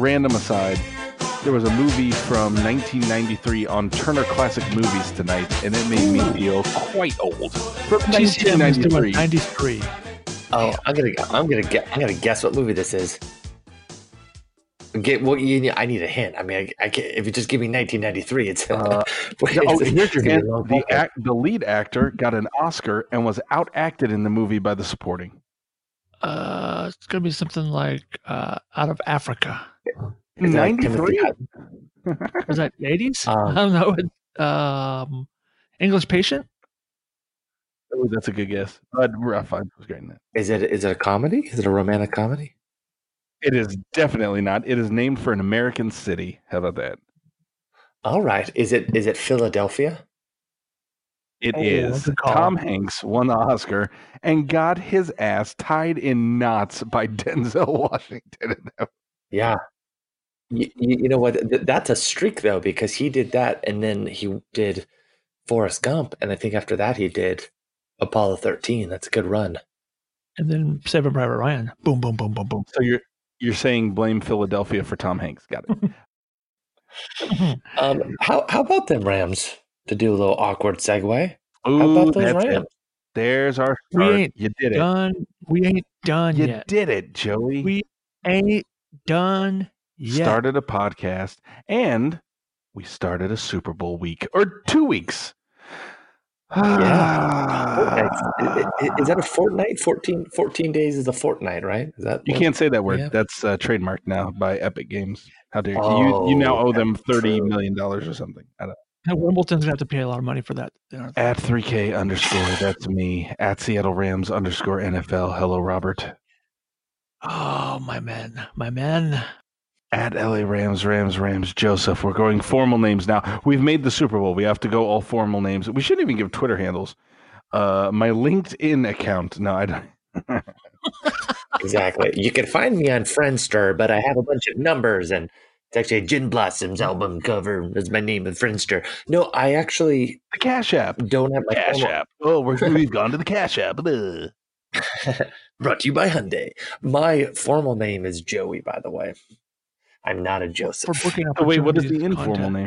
random aside, there was a movie from 1993 on Turner Classic Movies tonight, and it made me feel quite old. From TCM 1993. 93. Oh, I'm gonna, I'm gonna get, I'm gonna guess what movie this is. Get what you need. I need a hint. I mean, I, I can if you just give me 1993, it's. Uh, it's- Oh, here's your hint. The, act, the lead actor got an Oscar and was out acted in the movie by the supporting. Uh, it's gonna be something like uh, out of Africa. Is that 93? Hutton? Was that 80s? Um, I don't know. Um, English Patient. Oh, that's a good guess. But Ralph Fiennes was great in that. Is it, is it a comedy? Is it a romantic comedy? It is definitely not. It is named for an American city. How about that? All right. Is it, is it Philadelphia? It Oh, is. Tom Hanks won the Oscar and got his ass tied in knots by Denzel Washington. Yeah. You, you know what? Th- That's a streak though, because he did that, and then he did Forrest Gump, and I think after that he did Apollo 13. That's a good run. And then Saving Private Ryan. Boom, boom, boom, boom, boom. So you're you're saying blame Philadelphia for Tom Hanks? Got it. Um, how how about them Rams to do a little awkward segue? How Ooh, about those that's it. There's our We ain't You did it. done. We ain't done You yet. did it, Joey. We ain't done yet. started a podcast and we started a Super Bowl week or two weeks. Okay. I- I- Is that a fortnight? 14, 14 days is a fortnight, right? Is that You what- can't say that word. Yeah. That's uh, trademarked now by Epic Games. How dare you? you? You now Oh, owe them that's thirty true. million dollars or something. I don't. And Wimbledon's gonna have to pay a lot of money for that. At three K underscore. That's me. At Seattle Rams underscore NFL. Hello, Robert. Oh, my man, my man. At LA Rams, Rams, Rams, Joseph. We're going formal names now. We've made the Super Bowl. We have to go all formal names. We shouldn't even give Twitter handles. Uh, my LinkedIn account. No, I don't. Exactly. You can find me on Friendster, but I have a bunch of numbers and it's actually a Gin Blossoms album cover is my name of Friendster. No, I actually The Cash App. don't have my Cash formal- App. Oh, we're, we've gone to the Cash App. Brought to you by Hyundai. My formal name is Joey, by the way. I'm not a Joseph. For Joseph. booking Oh, wait, what is the informal content. name?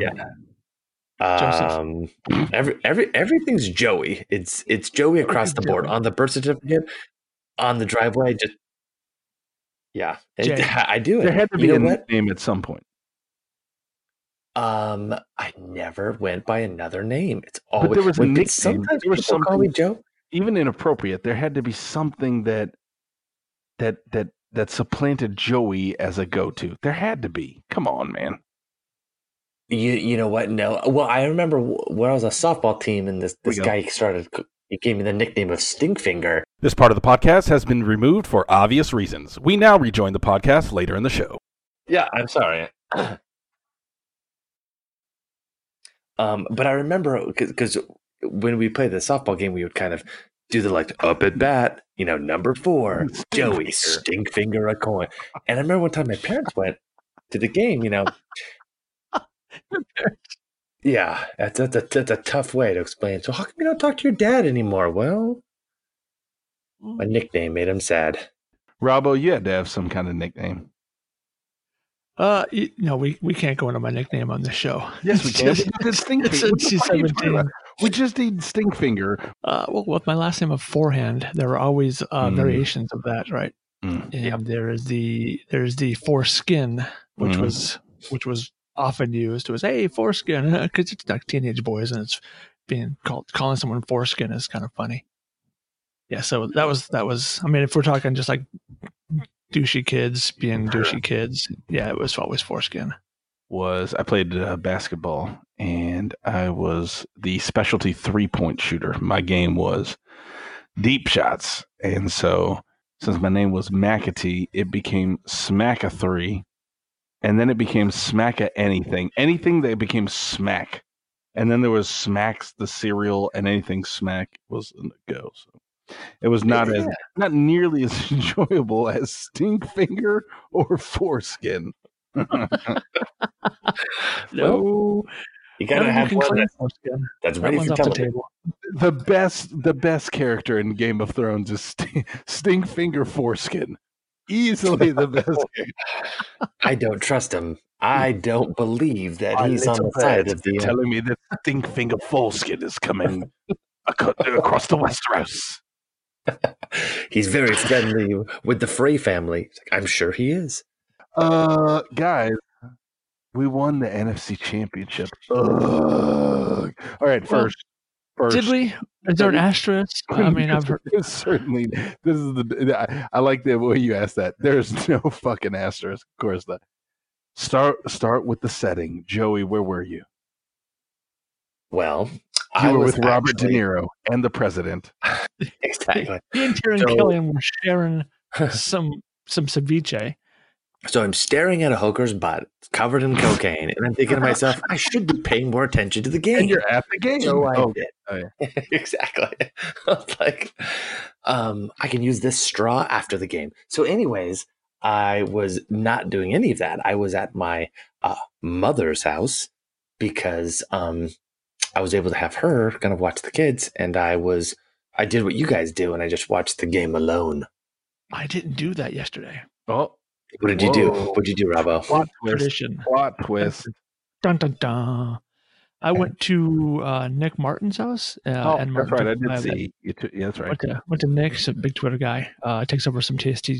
Yeah. Joseph. Um, every every everything's Joey. It's it's Joey across the board on the birth certificate, on the driveway. Just yeah, Jay. I do it. There had to be you a know what? nickname at some point. Um, I never went by another name. It's But always there was a nickname. Sometimes There was people call me something- Joe. Even inappropriate. There had to be something that that that that supplanted Joey as a go-to. There had to be. Come on, man. You you know what? No. Well, I remember when I was a softball team, and this this guy started. He gave me the nickname of Stinkfinger. This part of the podcast has been removed for obvious reasons. We now rejoin the podcast later in the show. Yeah, I'm sorry. um, but I remember because when we played the softball game, we would kind of do the like up at bat, you know, number four, Joey Stinkfinger a coin. And I remember one time my parents went to the game, you know. Yeah, that's, that's, a, that's a tough way to explain. So, how come you don't talk to your dad anymore? Well, my nickname made him sad. Robbo, you had to have some kind of nickname. Uh, y- no, we, we can't go into my nickname on this show. Yes, we can. just- It's Stinkfinger. it's What the fuck are you talking NC-17. about? We just need Stinkfinger. Uh, well, with my last name of Forehand, there are always uh, Mm. variations of that, right? Mm. And there is the there's the foreskin, which Mhm. was which was often used. It was hey foreskin because it's like teenage boys and it's being called calling someone foreskin is kind of funny. Yeah, so that was that was. I mean, if we're talking just like douchey kids being douchey kids, yeah, it was always foreskin. Was I played uh, basketball and I was the specialty three point shooter. My game was deep shots. And so since my name was McAtee, it became Smack a three. And then it became Smack a anything. Anything that became Smack. And then there was Smacks the cereal and anything Smack was a go. So it was not as not nearly as enjoyable as Stinkfinger or Foreskin. No, You gotta no, have one that- that's ready one's for off the table. the best the best character in Game of Thrones is St- Stinkfinger Foreskin. easily the best. I don't trust him. I don't believe that My he's on the side of the. uh, telling me that stink finger foreskin is coming across the Westeros. he's very friendly with the Frey family. I'm sure he is. Uh, guys, we won the NFC Championship. Ugh. All right, Well, first, first. Did we? Is there an asterisk? I mean, I've heard. Certainly this is the I, I like the way you asked that. There's no fucking asterisk, of course. That start start with the setting. Joey, where were you? Well, You I were was with Robert De Niro and the president. Exactly. Me and Tyrion So- Killian were sharing some some ceviche. So I'm staring at a hooker's butt covered in cocaine, and I'm thinking to myself, I should be paying more attention to the game. And you're at the game. So I Oh, did. oh, exactly. I was like, um, I can use this straw after the game. So, anyways, I was not doing any of that. I was at my uh, mother's house because um, I was able to have her kind of watch the kids, and I was I did what you guys do, and I just watched the game alone. I didn't do that yesterday. oh, What did you do? What did you do, Robbo? plot twist. Tradition. Plot twist. Dun dun dun. I went to uh, Nick Martin's house. Uh, Oh, and that's Martin right. I took my- did see. You took, yeah, that's right. Went to, went to Nick's, a big Twitter guy. Uh, takes over some TST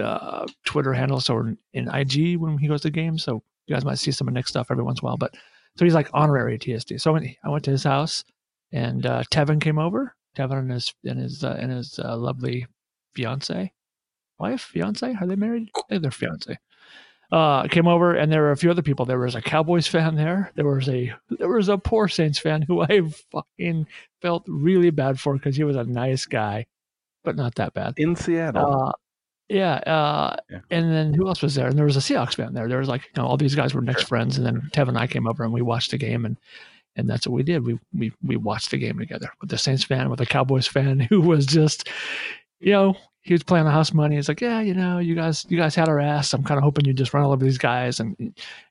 uh, Twitter handles or in IG when he goes to games. So you guys might see some of Nick's stuff every once in a while. But so he's like honorary TST. So I went, I went to his house, and uh, Tevin came over. Tevin and his and his uh, and his uh, lovely fiance, wife, fiance. Are they married? I think they're fiance. Uh, came over, and there were a few other people. There was a Cowboys fan there. There was a there was a poor Saints fan who I fucking felt really bad for because he was a nice guy, but not that bad. In Seattle. Uh, yeah, uh, Yeah. and then who else was there? And there was a Seahawks fan there. There was like you know all these guys were Nick's friends, and then Tevin and I came over and we watched the game, and and that's what we did. We we we watched the game together with the Saints fan, with a Cowboys fan who was just, you know, he was playing the house money. He's like, yeah, you know, you guys you guys had our ass. I'm kind of hoping you just run all over these guys and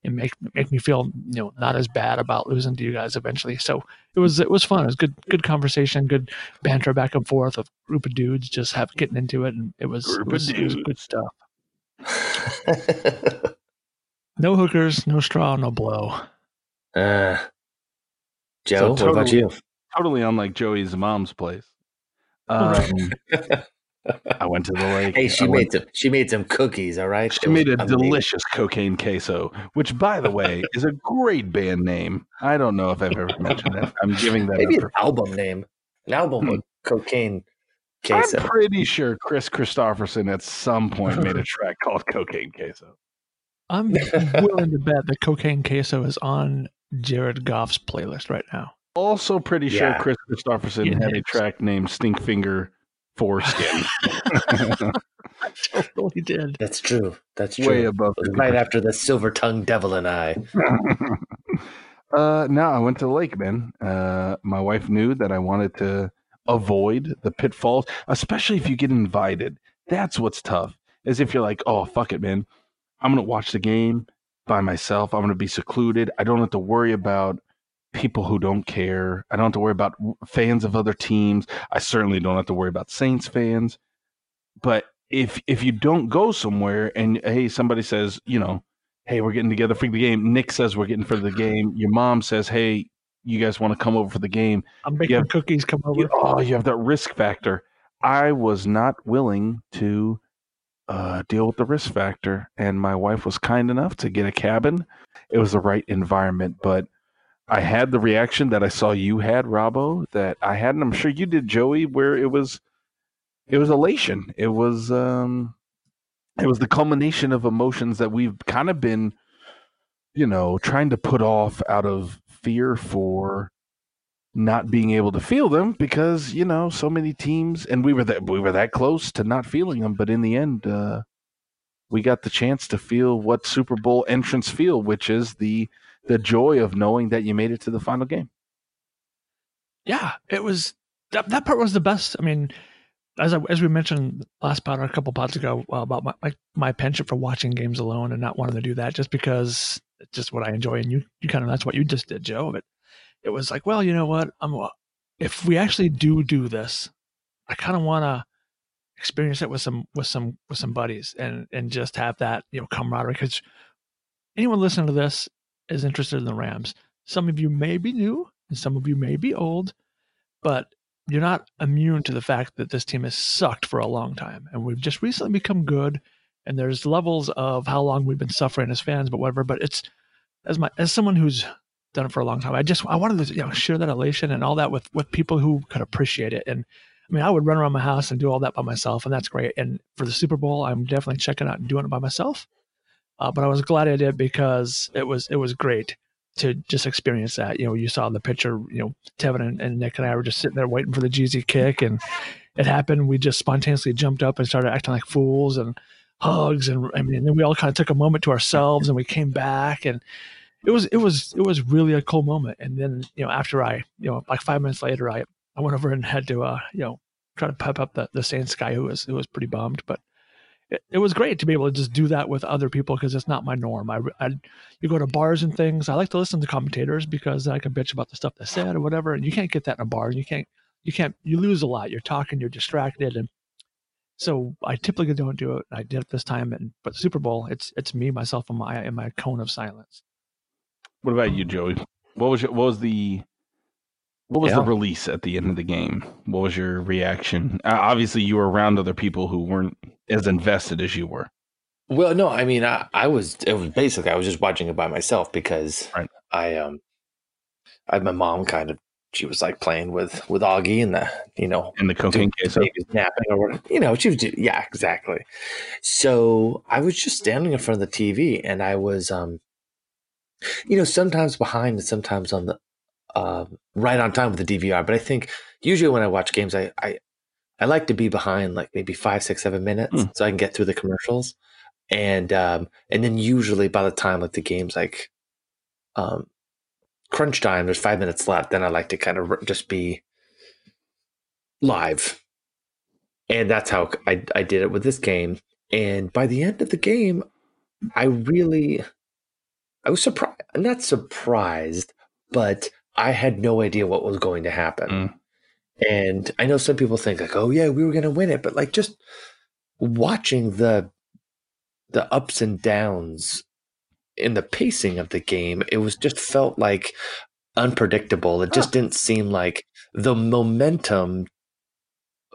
and make make me feel you know not as bad about losing to you guys eventually. So it was it was fun. It was good good conversation, good banter back and forth of group of dudes just have getting into it, and it was Group it of was, it was dudes. good stuff. No hookers, no straw, no blow. uh, Joe, So what about totally- you? totally unlike Joey's mom's place. Um, I went to the lake. Hey, she I made went- some. She made some cookies. All right. She It made a amazing. delicious cocaine queso, which, by the way, is a great band name. I don't know if I've ever mentioned that. I'm giving that. Maybe up an for- album name. An album hmm. with cocaine queso. I'm pretty sure Kris Kristofferson at some point made a track called Cocaine Queso. I'm willing to bet that cocaine queso is on Jared Goff's playlist right now. Also, pretty sure Yeah. Kris Kristofferson Yeah. had a track named Stinkfinger Foreskin. Totally did. That's true. That's true. Way above. Right after the silver tongued devil and I. uh, no, I went to the lake, man. Uh, my wife knew that I wanted to avoid the pitfalls, especially if you get invited. That's what's tough. Is if you're like, oh fuck it, man, I'm gonna watch the game by myself. I'm gonna be secluded. I don't have to worry about people who don't care. I don't have to worry about fans of other teams. I certainly don't have to worry about Saints fans. But if if you don't go somewhere and hey, somebody says, you know, hey, we're getting together for the game. Nick says we're getting for the game. Your mom says, hey, you guys want to come over for the game. I'm making Yeah. cookies come over. You, oh, you have that risk factor. I was not willing to uh, deal with the risk factor, and my wife was kind enough to get a cabin. It was the right environment, but I had the reaction that I saw you had, Robbo, that I had, and I'm sure you did, Joey, where it was, it was elation. It was, um, it was the culmination of emotions that we've kind of been, you know, trying to put off out of fear for not being able to feel them because you know so many teams and we were that we were that close to not feeling them but in the end uh we got the chance to feel what super bowl entrants feel which is the the joy of knowing that you made it to the final game Yeah, it was that, that part was the best. I mean, as I, as we mentioned last pod or a couple pods ago uh, about my, my my penchant for watching games alone and not wanting to do that just because it's just what I enjoy and you you kind of that's what you just did, Joe. But it was like, well, you know what? I'm if we actually do do this, I kind of want to experience it with some with some with some buddies and and just have that you know camaraderie because anyone listening to this is interested in the Rams. Some of you may be new and some of you may be old, but you're not immune to the fact that this team has sucked for a long time and we've just recently become good and there's levels of how long we've been suffering as fans but whatever but it's as my as someone who's done it for a long time i just i wanted to you know share that elation and all that with with people who could appreciate it and i mean i would run around my house and do all that by myself and that's great and for the super bowl i'm definitely checking out and doing it by myself uh, but i was glad i did because it was it was great to just experience that. You know, you saw the picture, you know, Tevin and, and Nick and I were just sitting there waiting for the Jeezy kick and it happened. We just spontaneously jumped up and started acting like fools and hugs. And I mean, and then we all kind of took a moment to ourselves and we came back and it was, it was, it was really a cool moment. And then, you know, after I, you know, like five minutes later, I, I went over and had to, uh, you know, try to pep up the, the Saints guy who was, who was pretty bummed, but it, it was great to be able to just do that with other people because it's not my norm. I, I, you go to bars and things. I like to listen to commentators because I can bitch about the stuff they said or whatever, and you can't get that in a bar. You can't, you can't, you lose a lot. You're talking, you're distracted, and so I typically don't do it. I did it this time, and but Super Bowl, it's it's me, myself, and my in my cone of silence. What about you, Joey? What was your, what was the what was yeah. the release at the end of the game? What was your reaction? Uh, obviously, you were around other people who weren't as invested as you were. Well, no, I mean, I, I was. It was basically I was just watching it by myself because right. I um, I had my mom kind of she was like playing with with Augie and the you know in the cocaine case, napping or whatever. You know, she was yeah, exactly. So I was just standing in front of the TV and I was um, you know, sometimes behind and sometimes on the uh, right on time with the DVR. But I think usually when I watch games, I, I, I like to be behind like maybe five, six, seven minutes mm. so I can get through the commercials. And um, and then usually by the time like the game's like um, crunch time, there's five minutes left, then I like to kind of just be live. And that's how I, I did it with this game. And by the end of the game, I really, I was surprised, not surprised, but I had no idea what was going to happen. Mm. And I know some people think like, oh yeah, we were going to win it, but like just watching the the ups and downs in the pacing of the game, it was just felt like unpredictable. It just didn't seem like the momentum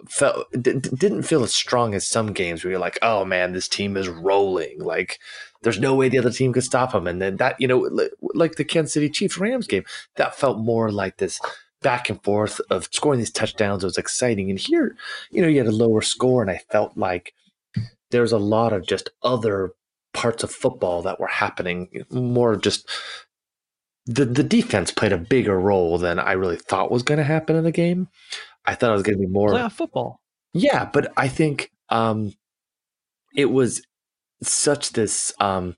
felt d- didn't feel as strong as some games where you're like, oh man, this team is rolling. Like there's no way the other team could stop them. And then that, you know, like the Kansas City Chiefs Rams game, that felt more like this back and forth of scoring these touchdowns. It was exciting. And here, you know, you had a lower score, and I felt like there was a lot of just other parts of football that were happening, more just the the defense played a bigger role than I really thought was going to happen in the game. I thought it was going to be more playoff football. Yeah, but I think um, it was such this um,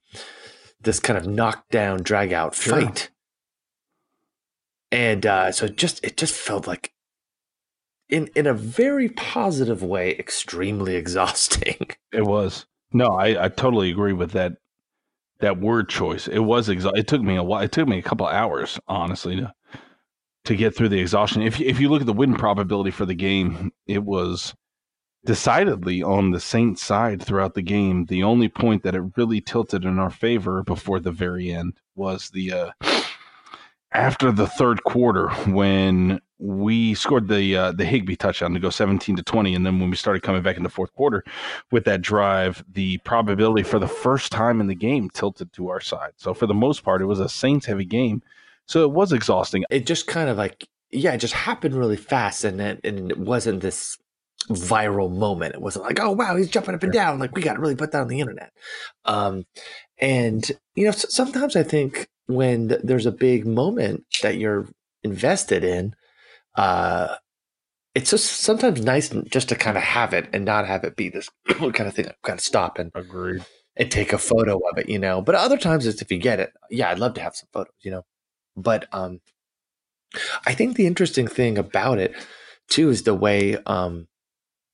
this kind of knockdown, drag out sure. fight, and uh, so just it just felt like in in a very positive way, extremely exhausting. It was. No, I, I totally agree with that that word choice. It was exa- It took me a while. It took me a couple hours, honestly, to to get through the exhaustion. If if you look at the win probability for the game, it was decidedly on the Saints side throughout the game. The only point that it really tilted in our favor before the very end was the uh, after the third quarter when we scored the uh, the Higbee touchdown to go 17 to 20 and then when we started coming back in the fourth quarter with that drive the probability for the first time in the game tilted to our side so for the most part it was a Saints heavy game so it was exhausting it just kind of like yeah it just happened really fast and it, and it wasn't this viral moment. It wasn't like, oh wow, he's jumping up and down. Like we got to really put that on the internet. Um, and you know, sometimes I think when there's a big moment that you're invested in, uh, it's just sometimes nice just to kind of have it and not have it be this kind of thing. Kind of stop and agree and take a photo of it, you know. But other times, it's if you get it, yeah, I'd love to have some photos, you know. But um, I think the interesting thing about it too is the way um,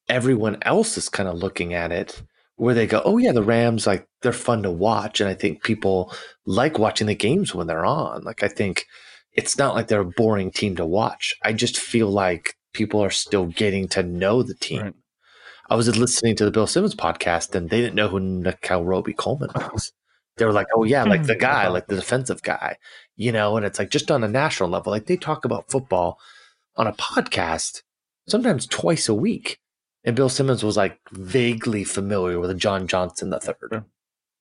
everyone else is kind of looking at it where they go, oh yeah, the Rams like they're fun to watch, and I think people like watching the games when they're on. Like I think it's not like they're a boring team to watch. I just feel like people are still getting to know the team. Right. I was listening to the Bill Simmons podcast, and they didn't know who Robey Coleman was. They were like, "Oh yeah, like hmm. the guy, like the defensive guy," you know. And it's like just on a national level, like they talk about football on a podcast sometimes twice a week. And Bill Simmons was like vaguely familiar with John Johnson the third.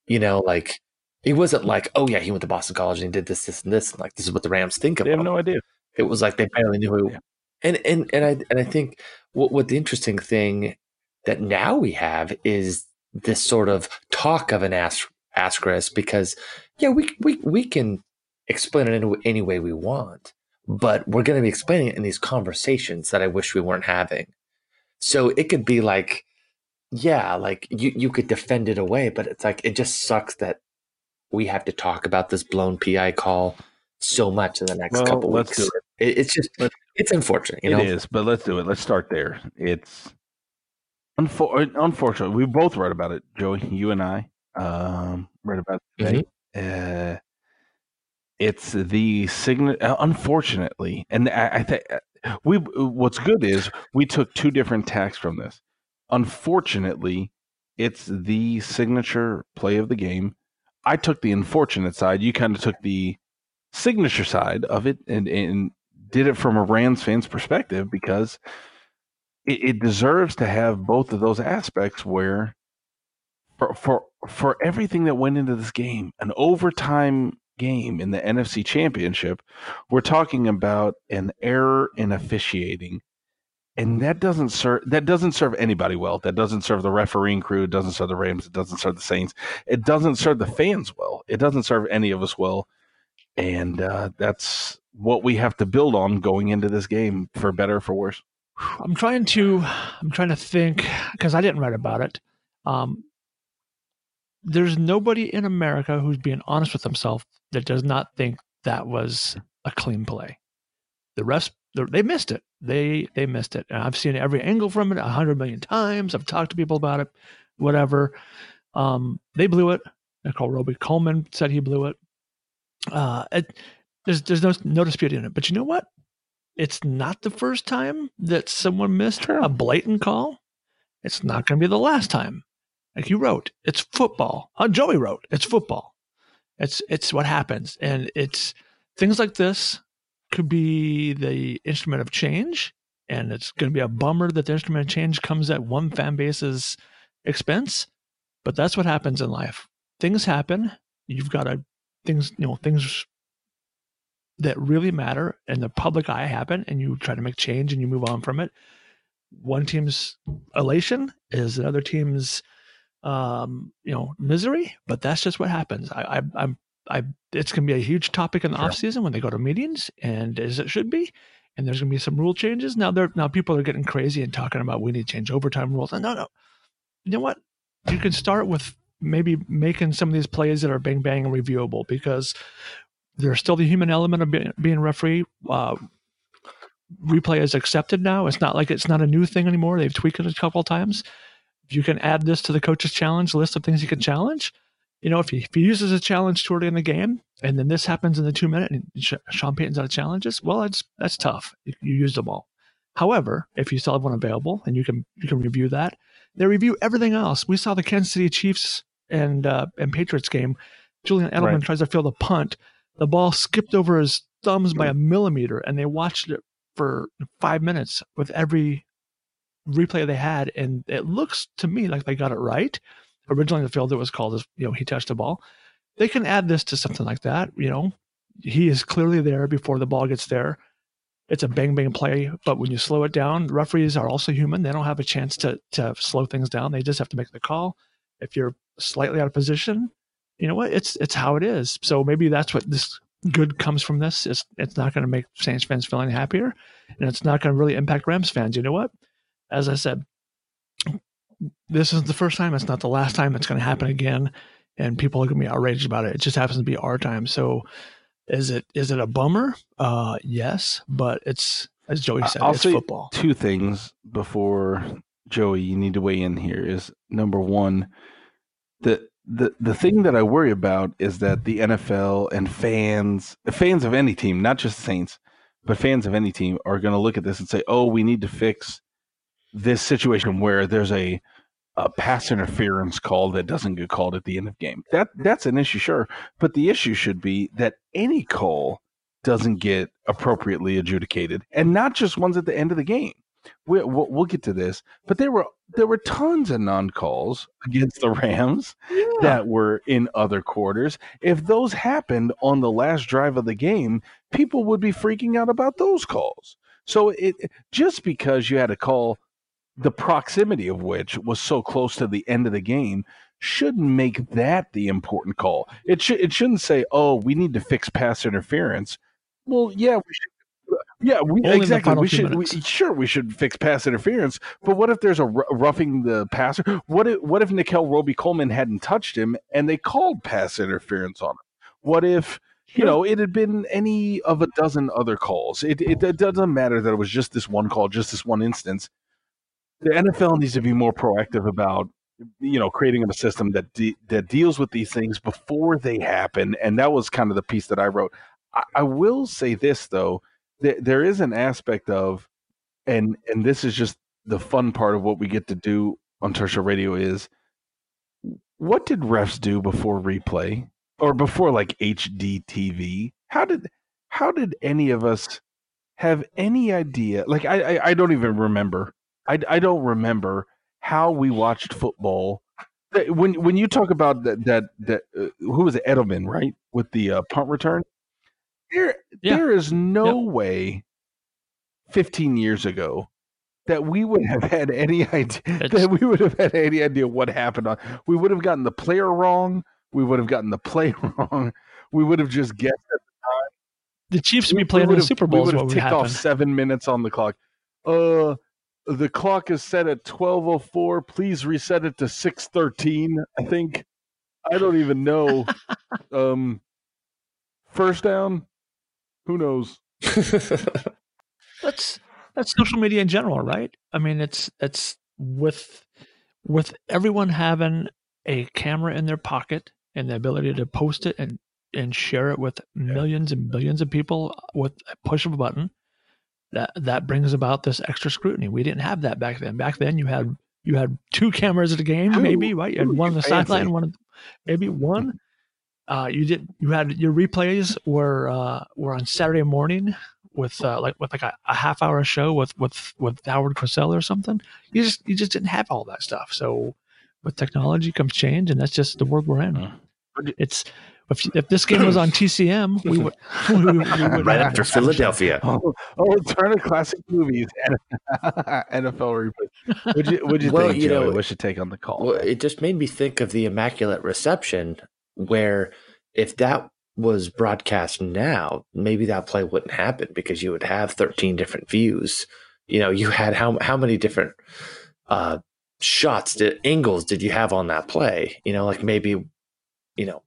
You know, like he wasn't like, oh yeah, he went to Boston College and he did this, this, and this, and like this is what the Rams think of. They have him. no idea. It was like they barely knew who. Yeah. And and and I and I think what what the interesting thing that now we have is this sort of talk of an ask asterisk because yeah we we we can explain it in any way we want, but we're going to be explaining it in these conversations that I wish we weren't having. So it could be like, yeah, like you you could defend it away, but it's like it just sucks that we have to talk about this blown PI call so much in the next Well, couple let's weeks. do It, it's just Let's- it's unfortunate, you know. is, but let's do it. Let's start there. It's unfor- unfortunately we both read about it, Joey. You and I um, read about it today. Uh, it's the sign. uh, Unfortunately, and I, I think we. What's good is we took two different tacks from this. Unfortunately, it's the signature play of the game. I took the unfortunate side. You kind of took the signature side of it, and and did it from a Rams fan's perspective because it, it deserves to have both of those aspects where for, for for everything that went into this game, an overtime game in the NFC championship, we're talking about an error in officiating. And that doesn't serve that doesn't serve anybody well. That doesn't serve the refereeing crew. It doesn't serve the Rams. It doesn't serve the Saints. It doesn't serve the fans well. It doesn't serve any of us well. And uh, that's what we have to build on going into this game, for better or for worse. I'm trying to I'm trying to think because I didn't write about it. Um, there's nobody in America who's being honest with himself that does not think that was a clean play. The the- they missed it. They they missed it. And I've seen every angle from it a hundred million times. I've talked to people about it. Whatever. Um, they blew it. Nickell Robey Coleman said he blew it. Uh, it there's there's no no dispute in it. But you know what? It's not the first time that someone missed Sure. a blatant call. It's not going to be the last time. Like you wrote, it's football. Uh, Joey wrote, it's football. It's it's what happens, and it's things like this could be the instrument of change, and it's going to be a bummer that the instrument of change comes at one fan base's expense. But that's what happens in life. Things happen. You've got to things you know things that really matter in the public eye happen, and you try to make change and you move on from it. One team's elation is another team's um, you know misery, but that's just what happens. I, I, I'm I it's going to be a huge topic in the Sure. off season when they go to meetings, and as it should be. And there's going to be some rule changes. Now, there now people are getting crazy and talking about we need to change overtime rules. And no, no, you know what? You can start with maybe making some of these plays that are bang bang and reviewable because there's still the human element of being, being referee. Uh, replay is accepted now. It's not like it's not a new thing anymore. They've tweaked it a couple of times. If you can add this to the coach's challenge list of things you can challenge, you know, if he, if he uses a challenge toward in the game and then this happens in the two minute and Sh- Sean Payton's out of challenges, well, that's that's tough. You, you used them all. However, if you still have one available and you can you can review that, they review everything else. We saw the Kansas City Chiefs and uh, and Patriots game. Julian Edelman Right. tries to field a punt. The ball skipped over his thumbs by a millimeter, and they watched it for five minutes with every replay they had, and it looks to me like they got it right. Originally, the field it was called as you know he touched the ball. They can add this to something like that. You know, he is clearly there before the ball gets there. It's a bang bang play, but when you slow it down, referees are also human. They don't have a chance to to slow things down. They just have to make the call. If you're slightly out of position, you know what? It's it's how it is. So maybe that's what this good comes from this. It's it's not going to make Saints fans feel any happier, and it's not going to really impact Rams fans. You know what? As I said, this is the first time. It's not the last time. It's going to happen again, and people are going to be outraged about it. It just happens to be our time. So, is it is it a bummer? Uh, yes, but it's as Joey said, I'll it's say football. two things before Joey, you need to weigh in here. Is number one, the the the thing that I worry about is that the NFL and fans, fans of any team, not just Saints, but fans of any team, are going to look at this and say, "Oh, we need to fix this situation where there's a a pass interference call that doesn't get called at the end of game. That that's an issue, sure, but the issue should be that any call doesn't get appropriately adjudicated, and not just ones at the end of the game. We, we'll, we'll get to this, but there were there were tons of non calls against the Rams Yeah. that were in other quarters. If those happened on the last drive of the game, people would be freaking out about those calls. So it just because you had a call, the proximity of which was so close to the end of the game, shouldn't make that the important call. It should it shouldn't say, "Oh, we need to fix pass interference." Well, yeah, we should. Yeah, we Only exactly. We should. We, sure, we should fix pass interference. But what if there's a r- roughing the passer? What if what if Nickell Robey Coleman hadn't touched him and they called pass interference on him? What if you know it had been any of a dozen other calls? It, it it doesn't matter that it was just this one call, just this one instance. The NFL needs to be more proactive about you know creating a system that de- that deals with these things before they happen. And that was kind of the piece that I wrote. I, I will say this though, there, is an aspect of, and and this is just the fun part of what we get to do on Tertia Radio is, what did refs do before replay or before like HD TV? How did how did any of us have any idea? Like I I, I don't even remember. I I don't remember how we watched football. When when you talk about that that that uh, who was it Edelman right with the uh, punt return, there Yeah. there is no way, fifteen years ago, that we would have had any idea It's- that we would have had any idea what happened on. We would have gotten the player wrong. We would have gotten the play wrong. We would have just guessed. At the Chiefs would be playing in the Super Bowl. Is would have ticked off seven minutes on the clock. Uh, the clock is set at twelve oh four. Please reset it to six thirteen. I think. I don't even know. um, first down. Who knows? that's that's social media in general, right? I mean, it's it's with with everyone having a camera in their pocket and the ability to post it and and share it with millions and billions of people with a push of a button. That that brings about this extra scrutiny. We didn't have that back then. Back then, you had you had two cameras at a game, Ooh, maybe right? You had ooh, one on the sideline, one maybe one. Uh, you did you had your replays were uh, were on Saturday morning with uh, like with like a, a half hour show with with with Howard Cosell or something. You just you just didn't have all that stuff. So with technology comes change, and that's just the world we're in. It's if if this game was on TCM, we would we, would- we would right after this Philadelphia. Oh, oh Turner Classic Movies, NFL replay. Would you would you Well, think, you Joey? know, What's your take on the call? Well, it just made me think of the Immaculate Reception, where if that was broadcast now, maybe that play wouldn't happen because you would have 13 different views. You know, you had how how many different uh, shots, did, angles did you have on that play? You know, like maybe, you know,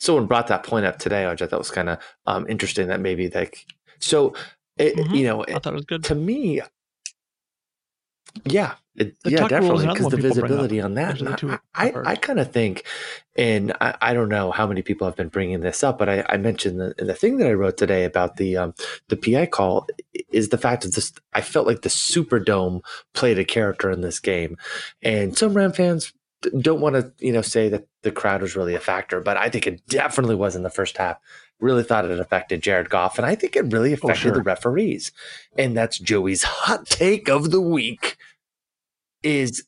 someone brought that point up today, which I thought was kind of um, interesting. That maybe like so, it, Mhm. you know, I thought it was good. to me, yeah, it, yeah, tuck rule is definitely because the people bring up. visibility on that. Those are the and two I, I've I, kind of think, and I, I don't know how many people have been bringing this up, but I, I mentioned the, the thing that I wrote today about the um, the PI call is the fact that this. I felt like the Superdome played a character in this game, and some Ram fans don't want to you know say that the crowd was really a factor, but I think it definitely was in the first half. Really thought it affected Jared Goff, and I think it really oh, affected sure. the referees. And that's Joey's hot take of the week. Is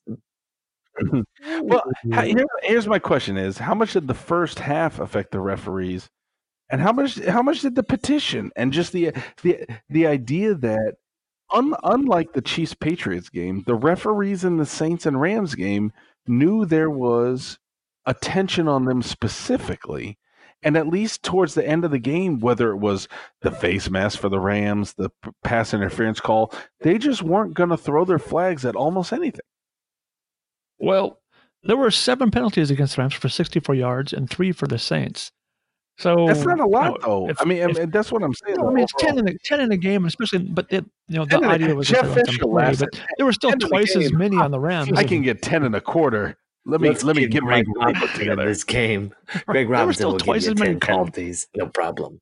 Well, here- here's my question: Is how much did the first half affect the referees, and how much how much did the petition and just the the the idea that un, unlike the Chiefs Patriots game, the referees in the Saints and Rams game knew there was attention on them specifically. And at least towards the end of the game, whether it was the face mask for the Rams, the pass interference call, they just weren't going to throw their flags at almost anything. Well, there were seven penalties against the Rams for 64 yards and three for the Saints. So That's not a lot, you know, though. if- I mean, if- and that's what I'm saying. No, I mean, it's overall. 10 in, a, 10 in a game, especially, but it, you know, the in a- idea was Jeff that they Fisher play, lasted but there were still 10 in a twice as many on the Rams. I can get ten and a quarter. Let me Let's let me get get my Greg Robinson together. this game. Greg There were Robinson still will twice give as you many 10 penalties, no problem.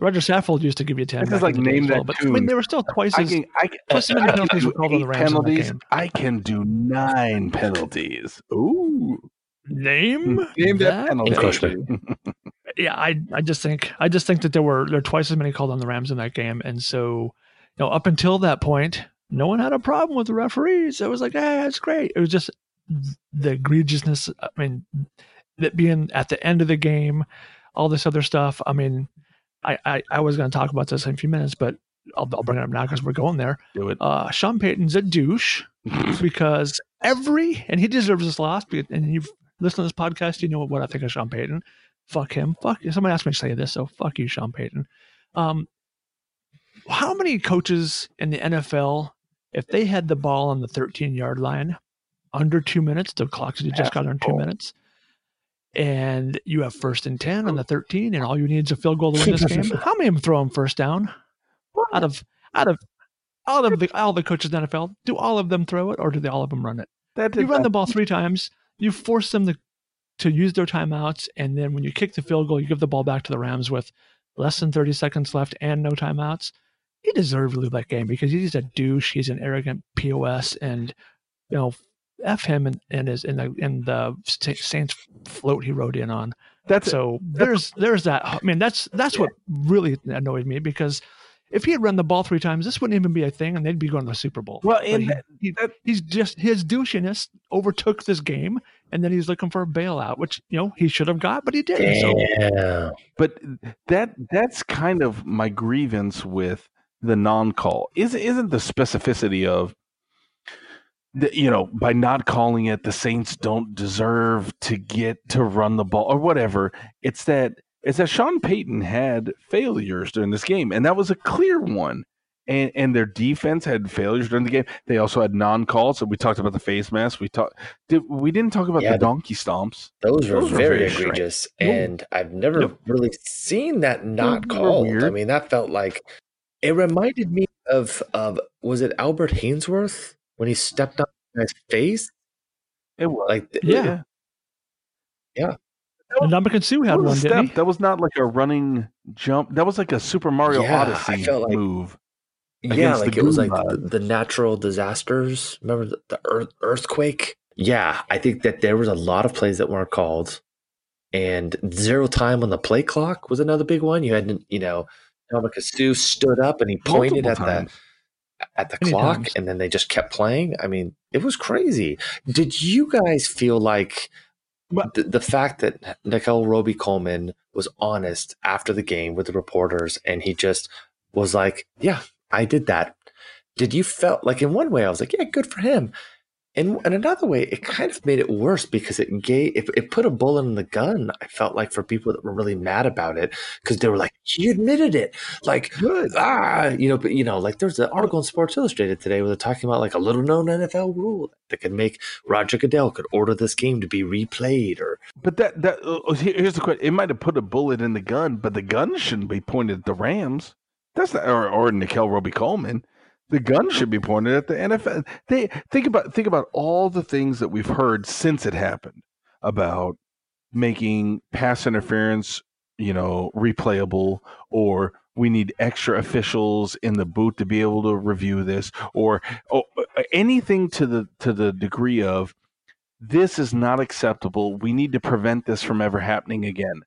Rodger Saffold used to give you ten. This is like the name as well, that but I mean, tune. they were still twice I as can, I can, twice as many I can penalties do were called on the eight Rams penalties. I can do nine penalties. Ooh, name name that that penalty. Interesting. yeah, I I just think I just think that there were there were twice as many called on the Rams in that game, and so you know up until that point, no one had a problem with the referees. It was like, hey, it's great. It was just the egregiousness. I mean, that being at the end of the game, all this other stuff. I mean, I I, I was going to talk about this in a few minutes, but I'll, I'll bring it up now because we're going there. Do it. Uh, Sean Payton's a douche because every and he deserves this loss. because- And you've listened to this podcast, you know what I think of Sean Payton. Fuck him. Fuck. Somebody asked me to say this, so fuck you, Sean Payton. Um, how many coaches in the NFL, if they had the ball on the 13 yard line under two minutes, the clock just Half got on two minutes, and you have first and 10 on the 13, and all you need is a field goal to win this game, how many of them throw them first down? Out of out of all of the all the coaches in the NFL, do all of them throw it or do they all of them run it? That You run the ball three times, you force them to to use their timeouts, and then when you kick the field goal, you give the ball back to the Rams with less than 30 seconds left and no timeouts. He deserved to lose that game because he's a douche. He's an arrogant POS, and you know, f him and, and his in the in the Saints float he rode in on. That's So there's there's that. I mean, that's that's what really annoyed me because if he had run the ball three times, this wouldn't even be a thing, and they'd be going to the Super Bowl. well, and he- that, he- he's just his douchiness overtook this game, and then he's looking for a bailout, which you know he should have got, but he didn't. So but that that's kind of my grievance with the non-call. Is isn't the specificity of the, you know by not calling it the Saints don't deserve to get to run the ball or whatever. It's that it's that Sean Payton had failures during this game, and that was a clear one. And and their defense had failures during the game. They also had non-calls. So we talked about the face mask. We talked. Did, we didn't talk about Yeah, the donkey stomps. Those were Those were very very egregious, No. and I've never really seen that not Those called. I mean, that felt like it reminded me of of was it Albert Haynesworth when he stepped on his face? It was Like, th- Yeah. And Ndamukong Suh had one, a didn't step. he? That was not like a running jump. That was like a Super Mario Yeah, I Odyssey felt like- move. yeah, like it was like the, the natural disasters. Remember the, the earth, earthquake? Yeah, I think that there was a lot of plays that weren't called, and zero time on the play clock was another big one. You had, you know, Ndamukong Suh stood up and he pointed Multiple at times. the at the Many clock, times. and then they just kept playing. I mean, it was crazy. Did you guys feel like But- the, the fact that Nickell Robey Coleman was honest after the game with the reporters, and he just was like, "Yeah, I did that." Did you felt like in one way I was like, "Yeah, good for him," and in another way it kind of made it worse because it gave it, it put a bullet in the gun. I felt like for people that were really mad about it because they were like, "He admitted it," like Good. ah, you know, but you know, like there's an article in Sports Illustrated today where they're talking about like a little known NFL rule that could make Roger Goodell could order this game to be replayed or But that that uh, here's the question. It might have put a bullet in the gun, but the gun shouldn't be pointed at the Rams. That's not or or Nickell Robey Coleman. The gun should be pointed at the NFL. They think about think about all the things that we've heard since it happened about making pass interference, you know, replayable, or we need extra officials in the booth to be able to review this, or oh, anything to the to the degree of this is not acceptable. We need to prevent this from ever happening again.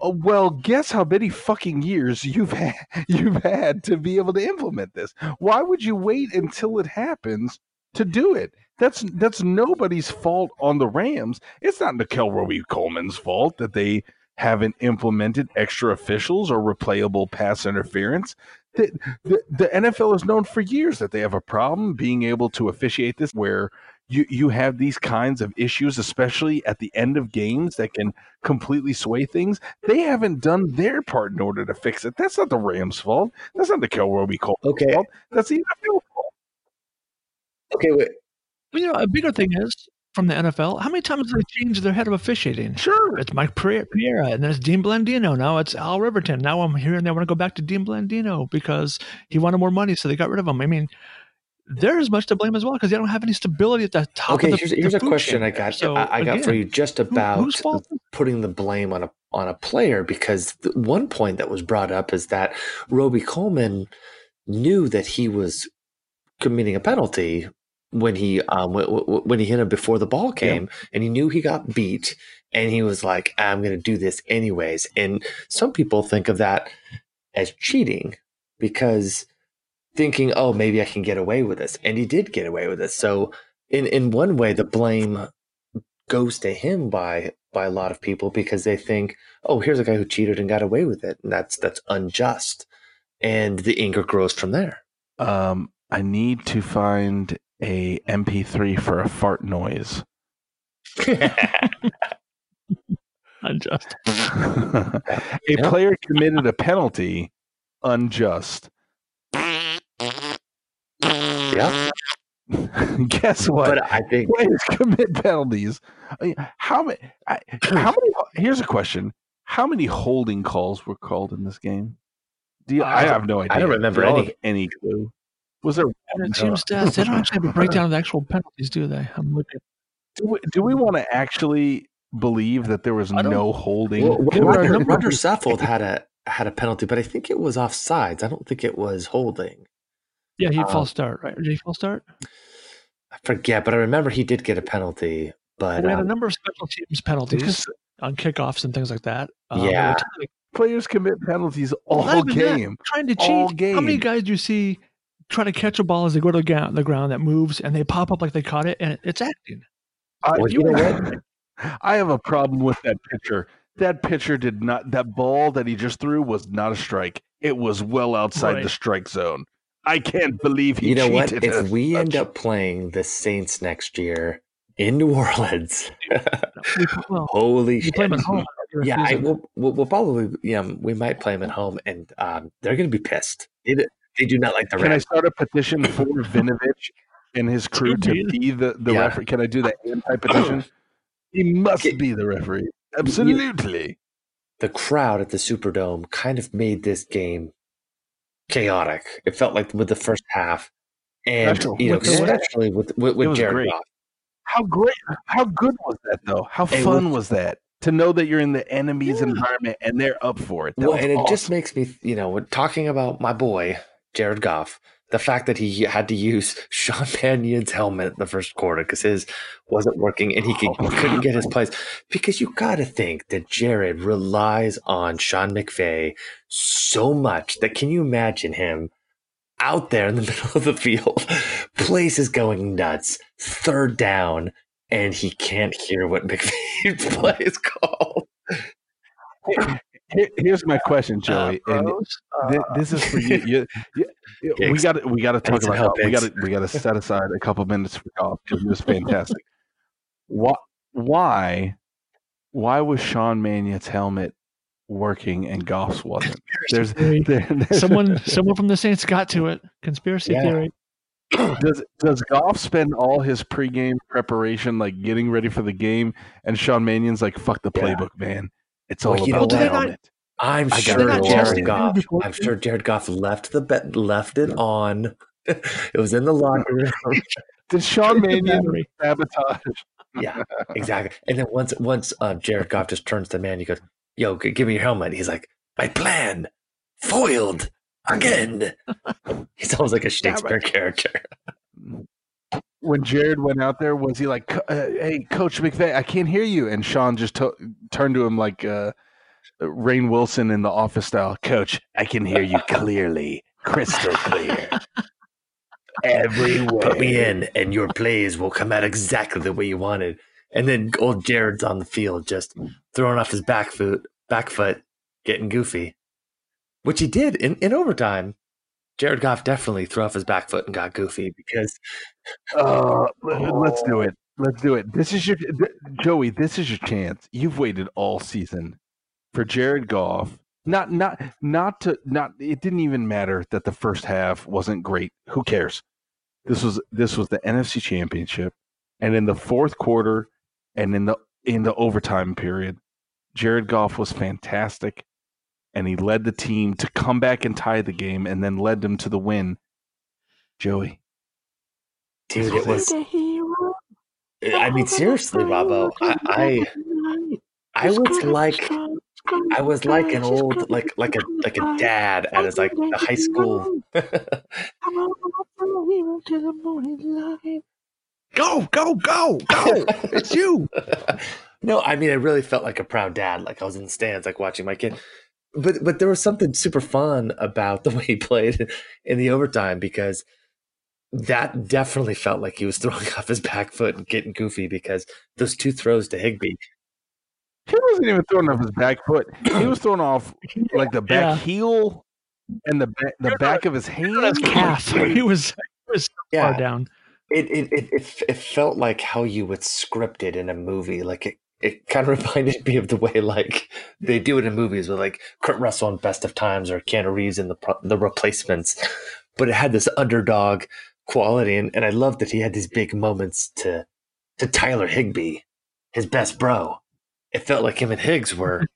Oh, well, guess how many fucking years you've had, you've had to be able to implement this? Why would you wait until it happens to do it? That's that's nobody's fault on the Rams. It's not Nickell Robey Coleman's fault that they haven't implemented extra officials or replayable pass interference. The, the, the NFL is known for years that they have a problem being able to officiate this where you you have these kinds of issues, especially at the end of games that can completely sway things. They haven't done their part in order to fix it. That's not the Rams' fault. That's not the Kilroby Colts' Okay. fault. That's the NFL fault. okay, wait. Well, you know, a bigger thing is from the NFL. How many times have they changed their head of officiating? Sure. It's Mike Pereira, Pereira, and then it's Dean Blandino. Now it's Al Riveron. Now I'm hearing they want to go back to Dean Blandino because he wanted more money, so they got rid of him. I mean, they're as much to blame as well because they don't have any stability at the top. Okay, of the, here's, here's a question I got. So, I, I got for you just about is- putting the blame on a on a player because the one point that was brought up is that Robey Coleman knew that he was committing a penalty when he um when he hit him before the ball came and he knew he got beat and he was like I'm going to do this anyways and some people think of that as cheating because thinking oh maybe I can get away with this and he did get away with it so in in one way the blame goes to him by by a lot of people because they think, oh, here's a guy who cheated and got away with it, and that's that's unjust, and the anger grows from there. Um, I need to find a MP3 for a fart noise. unjust. a player committed a penalty unjust. Yeah, Guess what? but I think players commit penalties. I mean, How many? I, how many? Here's a question: How many holding calls were called in this game? Do you, I Uh, have no idea. I don't remember Do any. any clue? Was there? And it seems stats, they don't actually have a breakdown of the actual penalties, do they? I'm looking. Do we, do we want to actually believe that there was no holding? well, well, There were a Rodger, number Rodger Saffold had a had a penalty, but I think it was offsides. I don't think it was holding. Yeah, he Uh, false start, right? Did he false start? I forget, but I remember he did get a penalty. But we had a um, number of special teams penalties on kickoffs and things like that. Um, Yeah. which, like, players commit penalties all Not even that. game. trying to All cheat. How many guys do you see trying to catch a ball as they go to the ground, the ground that moves and they pop up like they caught it and it's acting? I, Well, you know what? I have a problem with that pitcher. That pitcher did not. That ball that he just threw was not a strike. It was well outside Right. the strike zone. I can't believe he you know what? If as we end up playing the Saints next year in New Orleans, well, holy shit! play them at home. Yeah, I, we'll, we'll, we'll probably yeah we might play them at home, and um, they're going to be pissed. They, they do not like the Can I start a petition for Vinovich and his crew to be the, the Yeah. referee? Can I do that anti petition? He must Okay. be the referee. Absolutely. The crowd at the Superdome kind of made this game chaotic. It felt like with the first half, and Special. you know, With especially with with, with Jared great. Goff. How great! How good was that though? How It fun was- was that to know that you're in the enemy's Yeah. environment and they're up for it? That Well, and it awesome. just makes me, you know, talking about my boy Jared Goff, the fact that he had to use Sean Mannion's helmet the first quarter because his wasn't working and he could, Oh. couldn't get his plays. Because you got to think that Jared relies on Sean McVay so much that can you imagine him out there in the middle of the field, place is going nuts, third down, and he can't hear what McVay's play is called. Here- Here's my question, Joey, Uh, and uh, this is for you. you, you- you- we got to we got to talk about Goff. we got to we got to set aside a couple minutes for Goff because it was fantastic. why why why was Sean Mannion's helmet working and Goff's wasn't? There's, there, there's someone someone from the Saints got to it. Conspiracy Yeah. theory. does does golf spend all his pregame preparation like getting ready for the game, and Sean Mannion's like, "Fuck the Yeah. playbook, man. It's all Well, you know the what? Did they not- I'm I sure. Jared Goff. I'm sure Jared Goff left the bet, left it on. it was in the locker room. Did Sean Mannion sabotage? yeah, exactly. And then once once uh, Jared Goff just turns to man, he goes, "Yo, g- give me your helmet." He's like, "My plan foiled again." He's almost like a Shakespeare character. When Jared went out there, was he like, uh, "Hey, Coach McVay, I can't hear you"? And Sean just to- turned to him like uh, Rainn Wilson in the Office style. Coach, I can hear you clearly, crystal clear. Everywhere. Put me in, and your plays will come out exactly the way you wanted. And then old Jared's on the field, just throwing off his back foot, back foot, getting goofy, which he did in, in overtime. Jared Goff definitely threw off his back foot and got goofy because Uh, let- let's do it. Let's do it. This is your Joey. This is your chance. You've waited all season for Jared Goff. Not, not, not to, not. It didn't even matter that the first half wasn't great. Who cares? This was this was the NFC Championship, and in the fourth quarter, and in the in the overtime period, Jared Goff was fantastic, and he led the team to come back and tie the game, and then led them to the win. Joey, dude, it was. Eh, I mean, seriously, Robbo, I, I, I was like, I was like an old, like, like a, like a dad at his like a high school. Go, go, go, go! It's you. no, I mean, I really felt like a proud dad. Like I was in the stands, like watching my kid. But but there was something super fun about the way he played in the overtime because that definitely felt like he was throwing off his back foot and getting goofy because those two throws to Higbee. He wasn't even throwing off his back foot. He was throwing off like the back Yeah. heel and the back, the back of his hand. His calf. He was, he was so far Yeah, down. it it, it it it felt like how you would script it in a movie. Like it, it kind of reminded me of the way like they do it in movies with like Kurt Russell in Best of Times or Keanu Reeves in the the Replacements. But it had this underdog quality, and, and I loved that he had these big moments to to Tyler Higbee, his best bro. It felt like him and Higgs were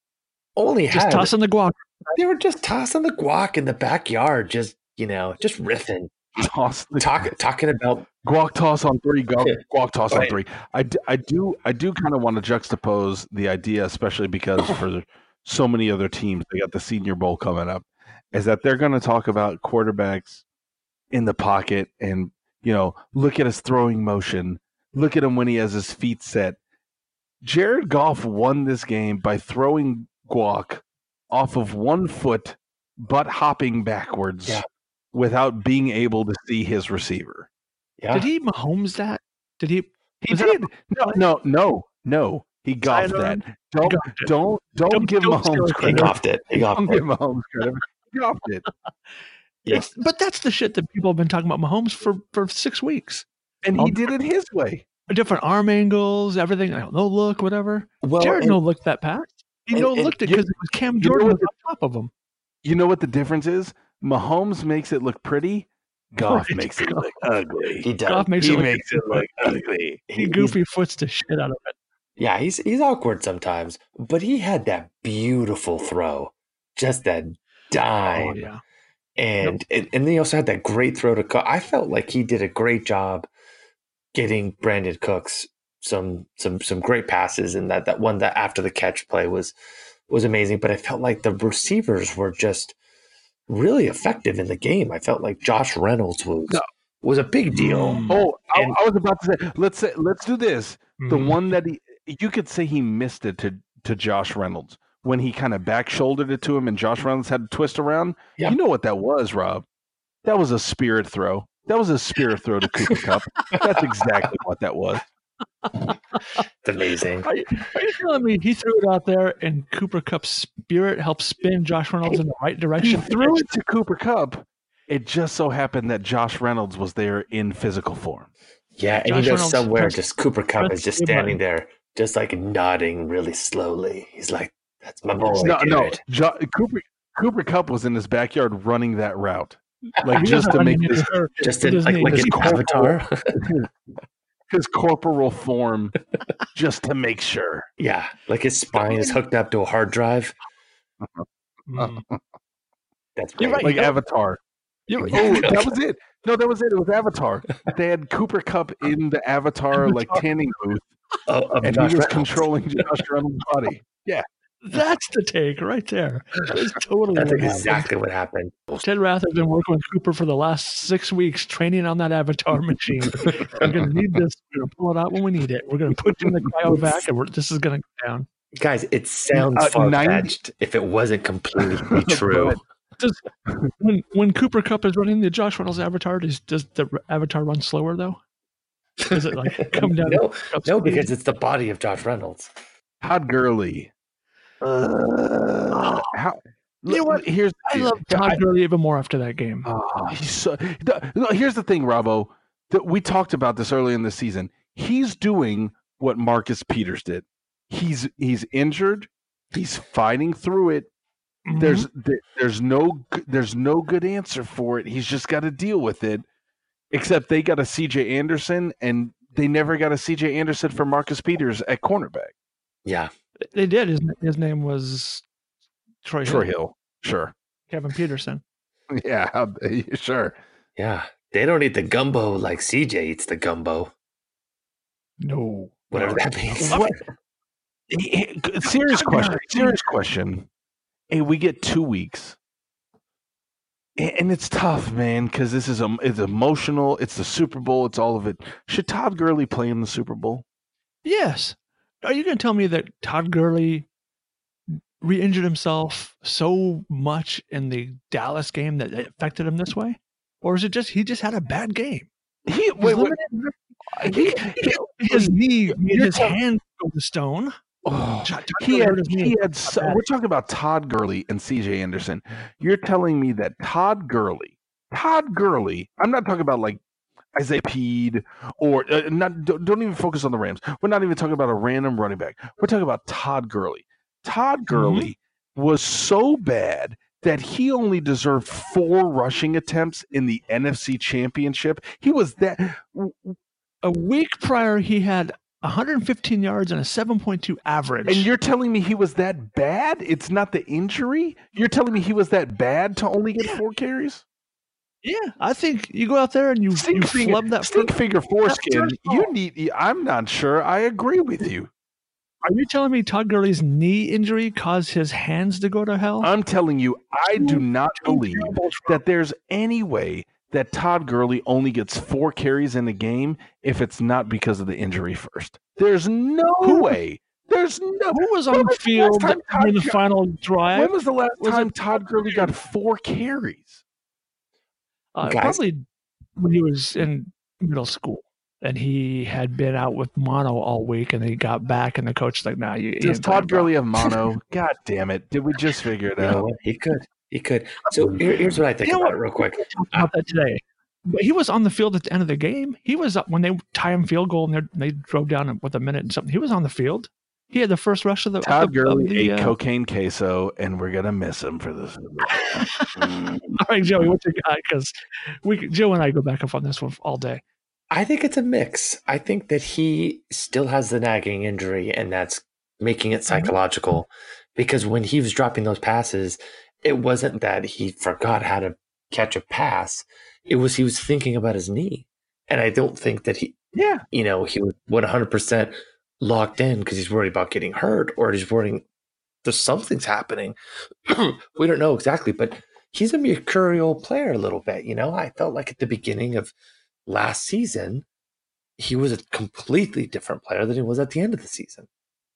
only Just had tossing the guac. they were just tossing the guac in the backyard, just you know, just riffing, toss talk, talking about guac toss on three. Guac, guac toss on three. I do I do kind of want to juxtapose the idea, especially because for so many other teams, they got the Senior Bowl coming up, is that they're going to talk about quarterbacks in the pocket and you know look at his throwing motion, look at him when he has his feet set. Jared Goff won this game by throwing guac off of one foot, but hopping backwards Yeah. without being able to see his receiver. yeah. Did he Mahomes that? Did he? He Was that did. No, no, no, no. He golfed Sidearm? that. Don't, golfed it. don't, don't, Don't- give don't steal Mahomes it. He credit. golfed it. He golfed Don't it. give Mahomes credit. He golfed it. It's, but that's the shit that people have been talking about Mahomes for for six weeks. And he did it his way. Different arm angles, everything. No look, whatever. Well, Jared and- no looked that pass. He and- no and looked it because it was Cam know Jordan what was on top of him. You know what the difference is? Mahomes makes it look pretty. Goff Right. makes it look ugly. he does. Goff makes He it look, makes it look ugly. he he's- goofy foots the shit out of it. Yeah, he's he's awkward sometimes, but he had that beautiful throw, just that oh, dime, Oh yeah. And and and then he also had that great throw to Cook. I felt like he did a great job getting Brandin Cooks some some some great passes, and that that one that after the catch play was was amazing. But I felt like the receivers were just really effective in the game. I felt like Josh Reynolds was No. was a big deal. Mm. Oh, I, And- I was about to say, let's say, let's do this. The Mhm. one that he, you could say he missed it to to Josh Reynolds when he kind of back shouldered it to him, and Josh Reynolds had to twist around. Yeah. You know what that was, Rob? That was a spirit throw. That was a spirit throw to Cooper Kupp. That's exactly what that was. It's amazing. Are you, are you telling me he threw it out there and Cooper Kupp's spirit helped spin Josh Reynolds in the right direction? He direction? threw it to Cooper Kupp. It just so happened that Josh Reynolds was there in physical form. Yeah, and Josh you know Reynolds somewhere just Cooper Kupp is just the standing there, just like nodding really slowly. He's like, "That's my boy." no, no, jo- Cooper Cooper Kupp was in his backyard running that route, like just to make running this just He like need like to an see avatar. his corporal form, just to make sure. yeah, like his spine is hooked up to a hard drive. Mm. That's You're right. like you know- Avatar. You- Oh, that was it. No, that was it. It was Avatar. They had Cooper Kupp in the Avatar like tanning booth, Oh, of and Josh he was Reynolds. controlling Josh Reynolds' body. That's the take right there. That's totally That's what happened. exactly what happened. Ted Rath has been working with Cooper for the last six weeks, training on that avatar machine. We're going to need this. We're going to pull it out when we need it. We're going to put you in the cryovac, and we're, this is going to go down. Guys, it sounds Uh, far 90 fetched if it wasn't completely true. Does when when Cooper Kupp is running the Josh Reynolds avatar, does does the avatar run slower though? Does it like come down? no, no, because it's the body of Josh Reynolds. Todd Gurley. Uh, how, You know what? Here's I love Todd I- Gurley even more after that game. He's so. the- no, here's the thing, Robbo. That we talked about this early in the season. He's doing what Marcus Peters did. He's he's injured. He's fighting through it. Mhm. There's there's no there's no good answer for it. He's just got to deal with it. Except they got a C.J. Anderson, and they never got a C.J. Anderson for Marcus Peters at cornerback. Yeah, they did. His his name was Troy, Troy Hill, Hill, sure, Kevin Peterson. yeah, sure. yeah. They don't eat the gumbo like CJ eats the gumbo, No. whatever that means. What? Serious question. Serious question. Hey, we get two weeks, and it's tough, man, because this is a, it's emotional. It's the Super Bowl. It's all of it. Should Todd Gurley play in the Super Bowl? Yes. Are you going to tell me that Todd Gurley re-injured himself so much in the Dallas game that it affected him this way, or is it just he just had a bad game? He wait, wait, limited- he, his knee made his hand go to stone. oh, he had, hurt his knee. he had so, we're talking about Todd Gurley and CJ Anderson. You're telling me that Todd Gurley, Todd Gurley, I'm not talking about like Isaiah Peed or uh, not don't, don't even focus on the Rams. We're not even talking about a random running back. We're talking about Todd Gurley. Todd Gurley was so bad that he only deserved four rushing attempts in the NFC Championship. He was that A week prior, he had 115 yards and a 7.2 average. And you're telling me he was that bad? It's not the injury? You're telling me he was that bad to only get Yeah. four carries? Yeah, I think you go out there and you, you Stink finger, flub that. stink first- finger foreskin. You need. I'm not sure. I agree with you. Are you telling me Todd Gurley's knee injury caused his hands to go to hell? I'm telling you, I do not believe that there's any way that Todd Gurley only gets four carries in a game if it's not because of the injury first. There's no way. There's no. Who was on the the field during the final drive? When was the last Was time Todd Gurley got four carries? Uh, Guys. probably when he was in middle school and he had been out with mono all week and he got back and the coach was like, nah, you. you Does Todd playing, bro." Gurley have mono? God damn it! Did we just figure it You out? He could. He could. So here, here's what I think You know about what? it real quick. About that today. But he was on the field at the end of the game. He was up when they tie him field goal and they they drove down with a minute and something. He was on the field. He had the first rush of the. Todd of the- of Gurley the, ate uh, cocaine queso, and we're gonna miss him for this. All right, Joey, what you got? Because we, Joe and I go back and forth on this one all day. I think it's a mix. I think that he still has the nagging injury, and that's making it psychological. Because when he was dropping those passes, it wasn't that he forgot how to catch a pass. It was he was thinking about his knee, and I don't think that he, yeah, you know, he was one hundred percent locked in because he's worried about getting hurt or he's worrying there's something's happening. we don't know exactly, but he's a mercurial player a little bit. You know, I felt like at the beginning of last season, he was a completely different player than he was at the end of the season.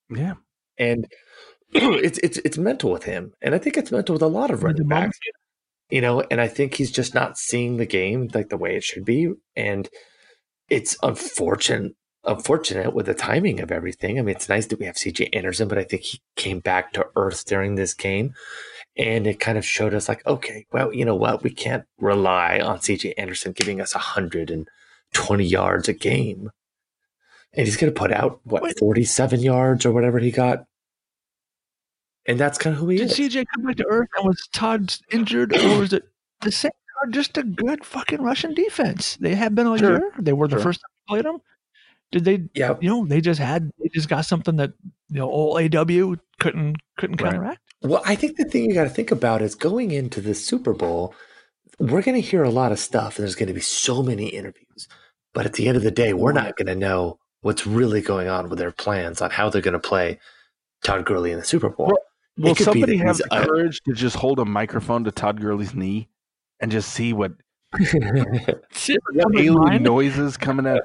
yeah. And it's it's it's mental with him, and I think it's mental with a lot of running backs. You know, and I think he's just not seeing the game like the way it should be, and it's unfortunate. Unfortunate with the timing of everything. I mean, it's nice that we have CJ Anderson, but I think he came back to earth during this game, and it kind of showed us like, okay, well, you know what, we can't rely on CJ Anderson giving us hundred and twenty yards a game, and he's going to put out what Wait. forty-seven yards or whatever he got, and that's kind of who he Did is. CJ come back to earth and was Todd injured, or was it the same? Or just a good fucking Russian defense? They have been all Sure. year. They were the Sure. first time we played them. Did they? yeah, You know, they just had. They just got something that you know, old AW couldn't couldn't Right. counteract. Well, I think the thing you got to think about is going into the Super Bowl, we're going to hear a lot of stuff and there's going to be so many interviews. But at the end of the day, we're not going to know what's really going on with their plans on how they're going to play Todd Gurley in the Super Bowl. Will somebody have he's, the uh, courage to just hold a microphone to Todd Gurley's knee and just see what What alien noises coming out?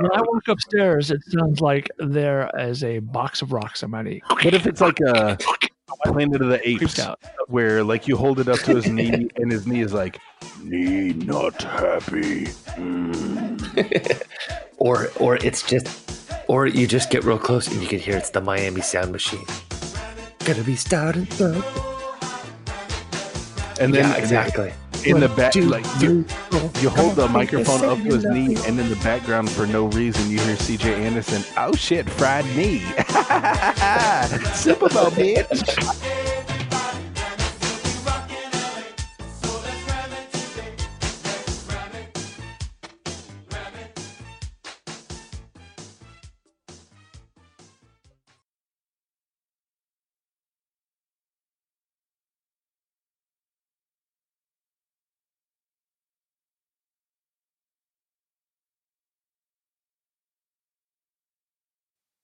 When I walk upstairs, it sounds like there is a box of rocks on my knee. What if it's like a Planet of the Apes, out. where like you hold it up to his knee and his knee is like, knee not happy. Mm. or or it's just or you just get real close and you can hear it's the Miami Sound Machine. Gonna be starting up. And then yeah, exactly. in the back, like you, you hold the microphone up to his knee, and in the background, for no reason, you hear C.J. Anderson. Oh shit, fried knee. Super Bowl, bitch.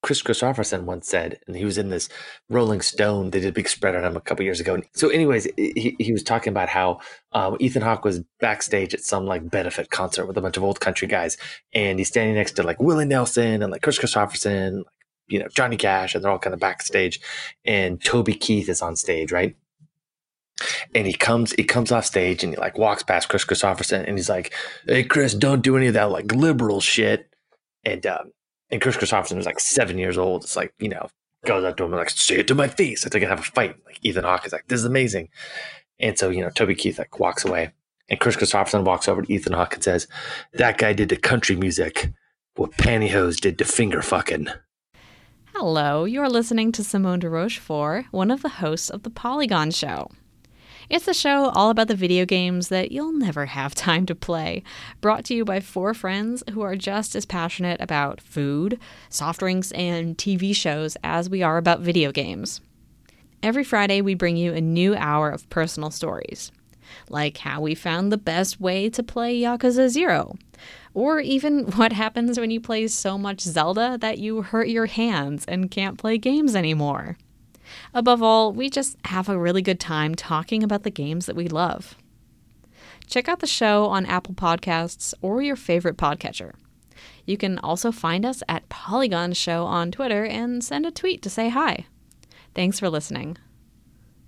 Kris Kristofferson once said, and he was in this Rolling Stone. They did a big spread on him a couple years ago. So, anyways, he, he was talking about how um, Ethan Hawke was backstage at some like benefit concert with a bunch of old country guys, and he's standing next to like Willie Nelson and like Kris Kristofferson, like, you know Johnny Cash, and they're all kind of backstage, and Toby Keith is on stage, right? And he comes, he comes off stage and he like walks past Kris Kristofferson and he's like, "Hey, Kris, don't do any of that like liberal shit." And um, and Kris Kristofferson was like seven years old. It's like, you know, goes up to him and like, say it to my face. I think I have a fight. Like Ethan Hawke is like, this is amazing. And so, you know, Toby Keith like walks away. And Kris Kristofferson walks over to Ethan Hawke and says, That guy did to country music what pantyhose did to finger fucking. Hello, you're listening to Simone de Rochefort, one of the hosts of The Polygon Show. It's a show all about the video games that you'll never have time to play, brought to you by four friends who are just as passionate about food, soft drinks, and TV shows as we are about video games. Every Friday, we bring you a new hour of personal stories, like how we found the best way to play Yakuza Zero, or even what happens when you play so much Zelda that you hurt your hands and can't play games anymore. Above all, we just have a really good time talking about the games that we love. Check out the show on Apple Podcasts or your favorite podcatcher. You can also find us at Polygon Show on Twitter and send a tweet to say hi. Thanks for listening.